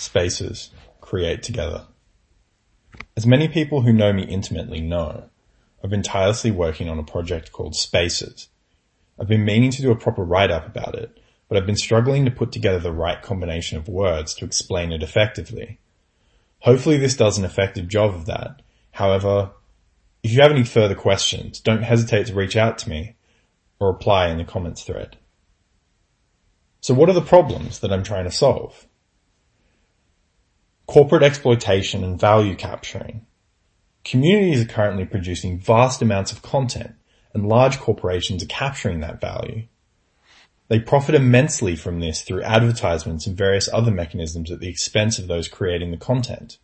spaces, create together. As many people who know me intimately know, I've been tirelessly working on a project called Spaces. I've been meaning to do a proper write-up about it, but I've been struggling to put together the right combination of words to explain it effectively. Hopefully this does an effective job of that. However, if you have any further questions, don't hesitate to reach out to me or reply in the comments thread. So what are the problems that I'm trying to solve? Corporate exploitation and value capturing. Communities are currently producing vast amounts of content and large corporations are capturing that value. They profit immensely from this through advertisements and various other mechanisms at the expense of those creating the content.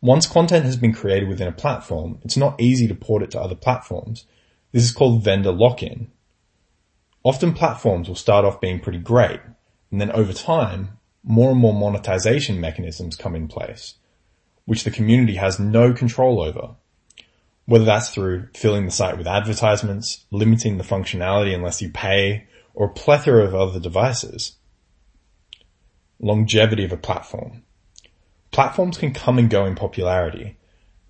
Once content has been created within a platform, it's not easy to port it to other platforms. This is called vendor lock-in. Often platforms will start off being pretty great, and then over time, more and more monetization mechanisms come in place, which the community has no control over. Whether that's through filling the site with advertisements, limiting the functionality unless you pay, or a plethora of other devices. Longevity of a platform. Platforms can come and go in popularity,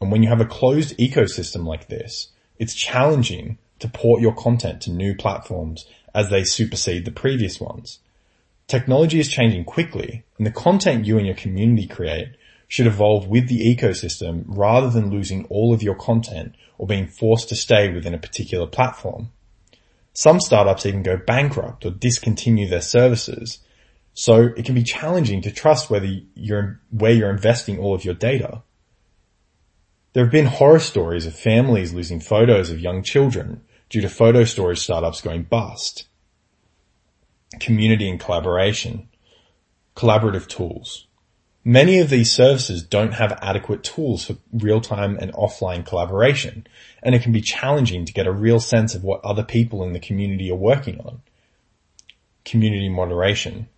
and when you have a closed ecosystem like this, it's challenging to port your content to new platforms as they supersede the previous ones. Technology is changing quickly and the content you and your community create should evolve with the ecosystem rather than losing all of your content or being forced to stay within a particular platform. Some startups even go bankrupt or discontinue their services. So it can be challenging to trust whether you're, where you're investing all of your data. There have been horror stories of families losing photos of young children due to photo storage startups going bust. Community and collaboration. Collaborative tools. Many of these services don't have adequate tools for real-time and offline collaboration, and it can be challenging to get a real sense of what other people in the community are working on. Community moderation.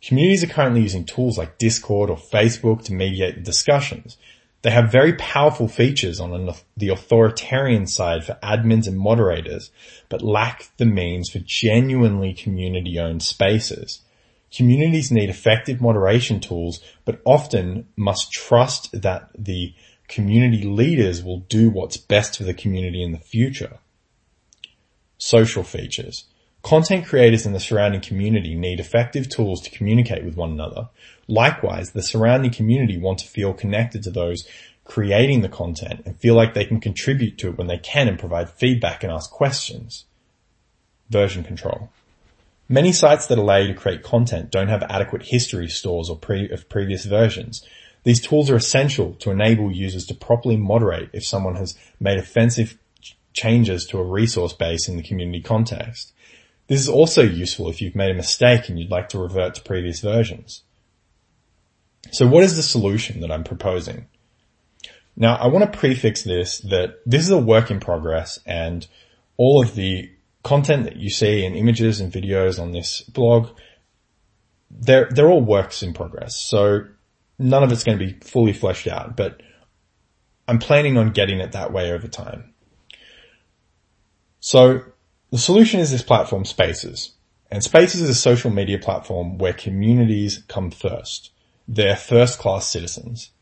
Communities are currently using tools like Discord or Facebook to mediate discussions, they have very powerful features on the authoritarian side for admins and moderators, but lack the means for genuinely community owned spaces. Communities need effective moderation tools, but often must trust that the community leaders will do what's best for the community in the future. Social features. Content creators in the surrounding community need effective tools to communicate with one another. Likewise, the surrounding community want to feel connected to those creating the content and feel like they can contribute to it when they can and provide feedback and ask questions. Version control. Many sites that allow you to create content don't have adequate history stores or pre- of previous versions. These tools are essential to enable users to properly moderate if someone has made offensive changes to a resource base in the community context. This is also useful if you've made a mistake and you'd like to revert to previous versions. So what is the solution that I'm proposing? Now I want to prefix this that this is a work in progress and all of the content that you see in images and videos on this blog, they're, they're all works in progress. So none of it's going to be fully fleshed out, but I'm planning on getting it that way over time. So the solution is this platform Spaces. And Spaces is a social media platform where communities come first. They're first class citizens.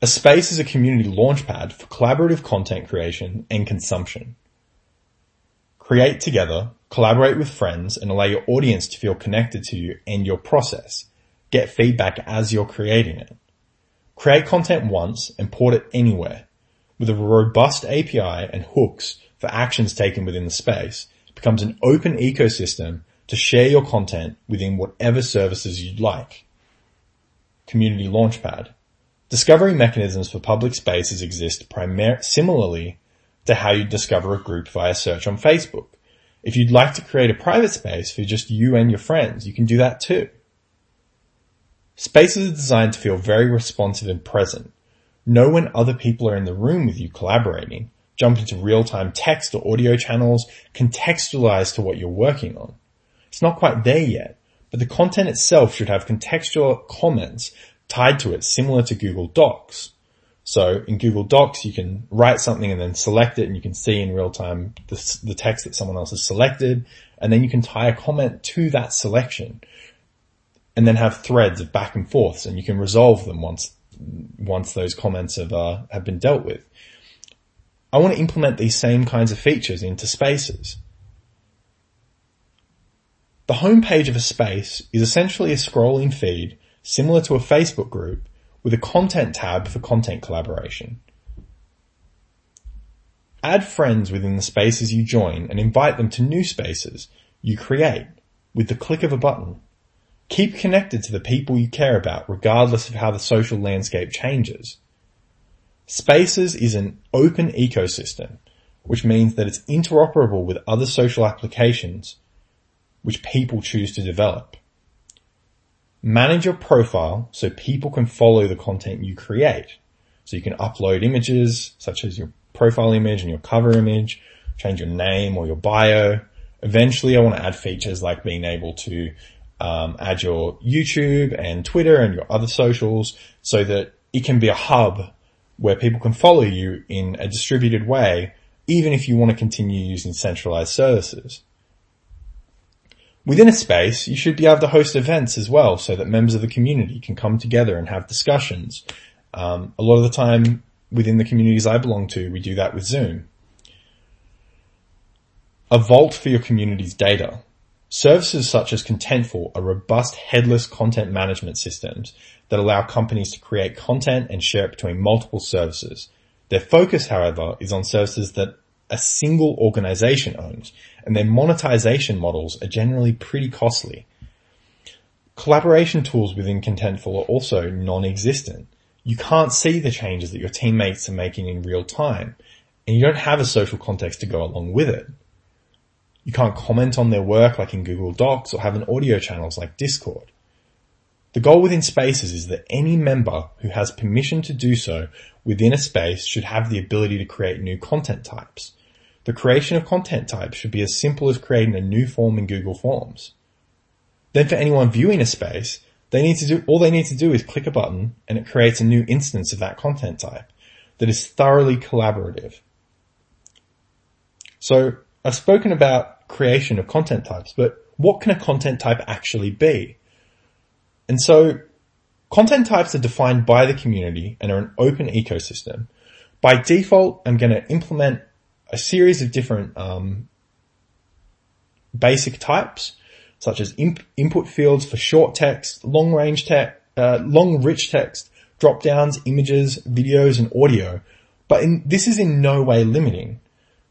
A space is a community launchpad for collaborative content creation and consumption. Create together, collaborate with friends and allow your audience to feel connected to you and your process. Get feedback as you're creating it. Create content once and port it anywhere. With a robust API and hooks for actions taken within the space, becomes an open ecosystem to share your content within whatever services you'd like. Community Launchpad. Discovery mechanisms for public spaces exist primar- similarly to how you discover a group via search on Facebook. If you'd like to create a private space for just you and your friends, you can do that too. Spaces are designed to feel very responsive and present. Know when other people are in the room with you collaborating jump into real-time text or audio channels, contextualize to what you're working on. It's not quite there yet, but the content itself should have contextual comments tied to it similar to Google Docs. So in Google Docs, you can write something and then select it and you can see in real time the, the text that someone else has selected and then you can tie a comment to that selection. and then have threads of back and forths and you can resolve them once, once those comments have, uh, have been dealt with. I want to implement these same kinds of features into spaces. The homepage of a space is essentially a scrolling feed similar to a Facebook group with a content tab for content collaboration. Add friends within the spaces you join and invite them to new spaces you create with the click of a button. Keep connected to the people you care about regardless of how the social landscape changes. Spaces is an open ecosystem, which means that it's interoperable with other social applications which people choose to develop. Manage your profile so people can follow the content you create. So you can upload images such as your profile image and your cover image, change your name or your bio. Eventually I want to add features like being able to um, add your YouTube and Twitter and your other socials so that it can be a hub where people can follow you in a distributed way, even if you want to continue using centralized services. Within a space, you should be able to host events as well so that members of the community can come together and have discussions. Um, a lot of the time within the communities I belong to, we do that with Zoom. A vault for your community's data. Services such as Contentful are robust headless content management systems that allow companies to create content and share it between multiple services. Their focus, however, is on services that a single organization owns and their monetization models are generally pretty costly. Collaboration tools within Contentful are also non-existent. You can't see the changes that your teammates are making in real time and you don't have a social context to go along with it. You can't comment on their work like in Google Docs or have an audio channels like Discord. The goal within spaces is that any member who has permission to do so within a space should have the ability to create new content types. The creation of content types should be as simple as creating a new form in Google Forms. Then for anyone viewing a space, they need to do, all they need to do is click a button and it creates a new instance of that content type that is thoroughly collaborative. So I've spoken about creation of content types, but what can a content type actually be? And so content types are defined by the community and are an open ecosystem. By default, I'm going to implement a series of different um, basic types, such as imp- input fields for short text, long range text, uh, long rich text, drop downs, images, videos, and audio. But in, this is in no way limiting.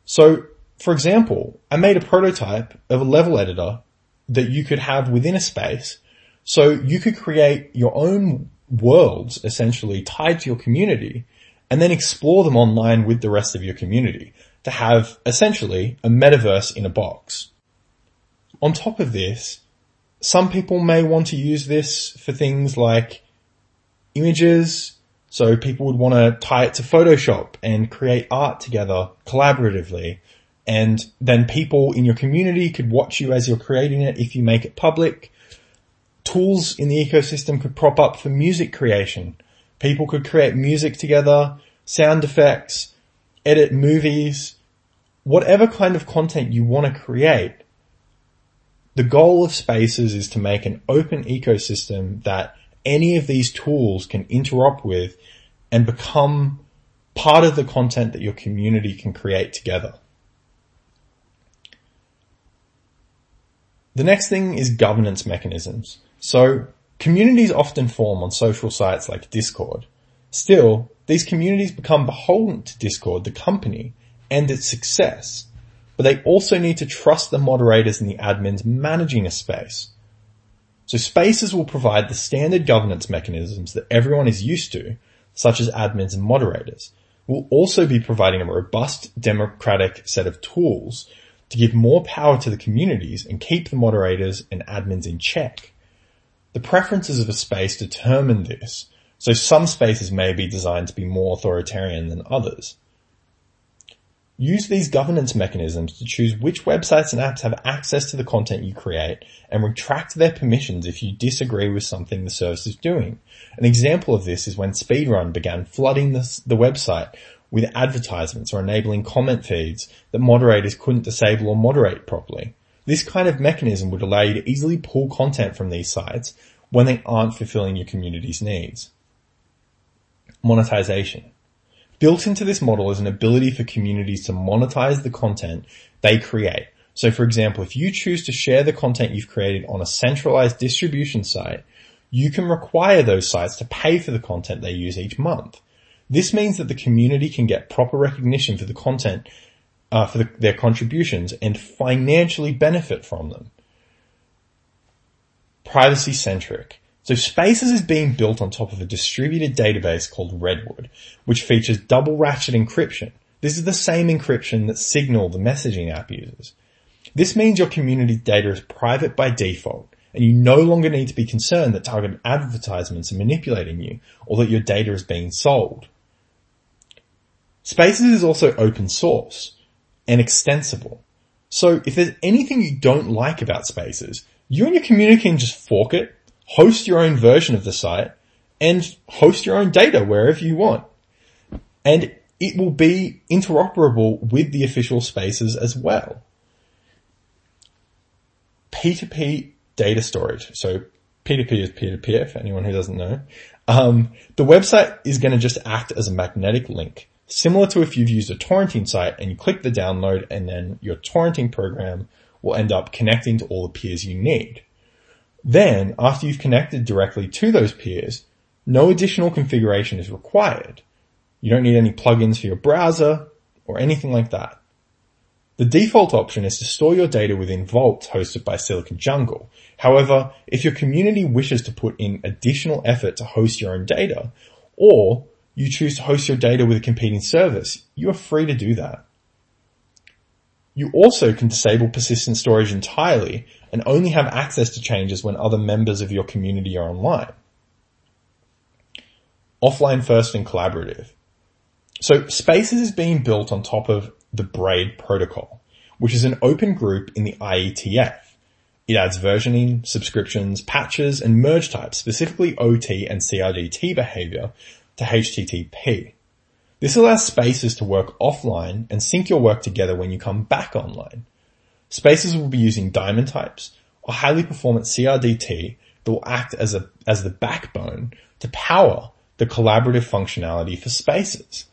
So, for example, I made a prototype of a level editor that you could have within a space so you could create your own worlds essentially tied to your community and then explore them online with the rest of your community to have essentially a metaverse in a box. On top of this, some people may want to use this for things like images. So people would want to tie it to Photoshop and create art together collaboratively. And then people in your community could watch you as you're creating it if you make it public tools in the ecosystem could prop up for music creation. People could create music together, sound effects, edit movies, whatever kind of content you want to create. The goal of spaces is to make an open ecosystem that any of these tools can interop with and become part of the content that your community can create together. The next thing is governance mechanisms. So communities often form on social sites like Discord. Still, these communities become beholden to Discord, the company, and its success, but they also need to trust the moderators and the admins managing a space. So spaces will provide the standard governance mechanisms that everyone is used to, such as admins and moderators. We'll also be providing a robust democratic set of tools to give more power to the communities and keep the moderators and admins in check. The preferences of a space determine this, so some spaces may be designed to be more authoritarian than others. Use these governance mechanisms to choose which websites and apps have access to the content you create and retract their permissions if you disagree with something the service is doing. An example of this is when Speedrun began flooding the, the website with advertisements or enabling comment feeds that moderators couldn't disable or moderate properly. This kind of mechanism would allow you to easily pull content from these sites when they aren't fulfilling your community's needs. Monetization. Built into this model is an ability for communities to monetize the content they create. So for example, if you choose to share the content you've created on a centralized distribution site, you can require those sites to pay for the content they use each month. This means that the community can get proper recognition for the content, uh, for the, their contributions and financially benefit from them. Privacy centric. So Spaces is being built on top of a distributed database called Redwood, which features double ratchet encryption. This is the same encryption that Signal, the messaging app, uses. This means your community data is private by default, and you no longer need to be concerned that targeted advertisements are manipulating you or that your data is being sold. Spaces is also open source and extensible. So if there's anything you don't like about Spaces, you and your community can just fork it, host your own version of the site, and host your own data wherever you want. And it will be interoperable with the official spaces as well. P2P data storage. So P2P is peer-to-peer for anyone who doesn't know. Um, the website is going to just act as a magnetic link Similar to if you've used a torrenting site and you click the download and then your torrenting program will end up connecting to all the peers you need. Then, after you've connected directly to those peers, no additional configuration is required. You don't need any plugins for your browser or anything like that. The default option is to store your data within vaults hosted by Silicon Jungle. However, if your community wishes to put in additional effort to host your own data, or you choose to host your data with a competing service, you are free to do that. You also can disable persistent storage entirely and only have access to changes when other members of your community are online. Offline first and collaborative. So Spaces is being built on top of the Braid protocol, which is an open group in the IETF. It adds versioning, subscriptions, patches, and merge types, specifically OT and CRDT behavior to HTTP. This allows Spaces to work offline and sync your work together when you come back online. Spaces will be using diamond types, a highly performant CRDT that will act as a, as the backbone to power the collaborative functionality for Spaces.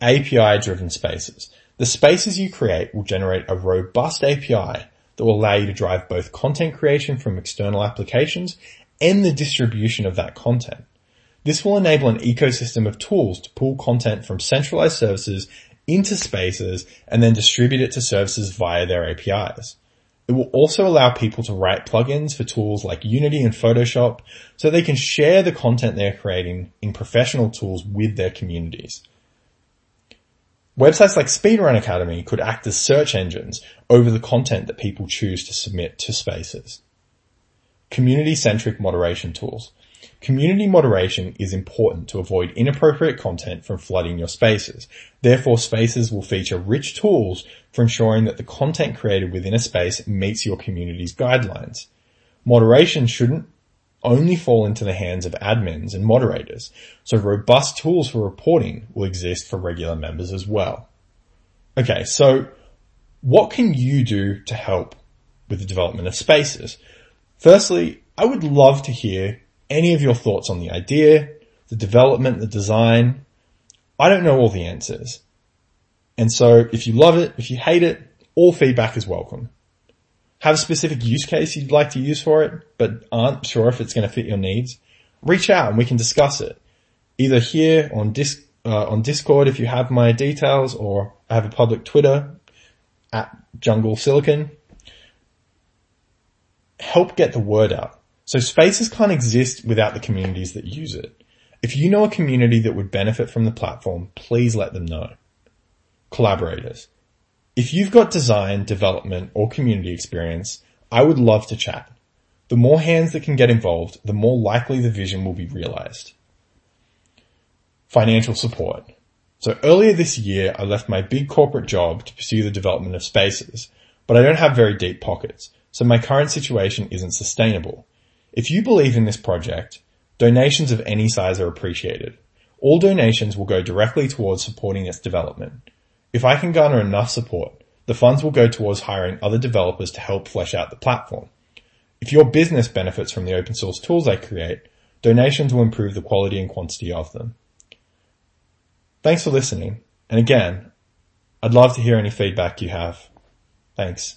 API driven Spaces. The Spaces you create will generate a robust API that will allow you to drive both content creation from external applications and the distribution of that content. This will enable an ecosystem of tools to pull content from centralized services into spaces and then distribute it to services via their APIs. It will also allow people to write plugins for tools like Unity and Photoshop so they can share the content they're creating in professional tools with their communities. Websites like Speedrun Academy could act as search engines over the content that people choose to submit to spaces. Community-centric moderation tools. Community moderation is important to avoid inappropriate content from flooding your spaces. Therefore, spaces will feature rich tools for ensuring that the content created within a space meets your community's guidelines. Moderation shouldn't only fall into the hands of admins and moderators, so robust tools for reporting will exist for regular members as well. Okay, so what can you do to help with the development of spaces? Firstly, I would love to hear any of your thoughts on the idea, the development, the design. I don't know all the answers. And so if you love it, if you hate it, all feedback is welcome. Have a specific use case you'd like to use for it, but aren't sure if it's going to fit your needs, reach out and we can discuss it. Either here on Dis- uh, on Discord if you have my details or I have a public Twitter at Jungle Silicon. Help get the word out. So spaces can't exist without the communities that use it. If you know a community that would benefit from the platform, please let them know. Collaborators. If you've got design, development, or community experience, I would love to chat. The more hands that can get involved, the more likely the vision will be realized. Financial support. So earlier this year, I left my big corporate job to pursue the development of spaces, but I don't have very deep pockets, so my current situation isn't sustainable. If you believe in this project, donations of any size are appreciated. All donations will go directly towards supporting its development. If I can garner enough support, the funds will go towards hiring other developers to help flesh out the platform. If your business benefits from the open source tools I create, donations will improve the quality and quantity of them. Thanks for listening. And again, I'd love to hear any feedback you have. Thanks.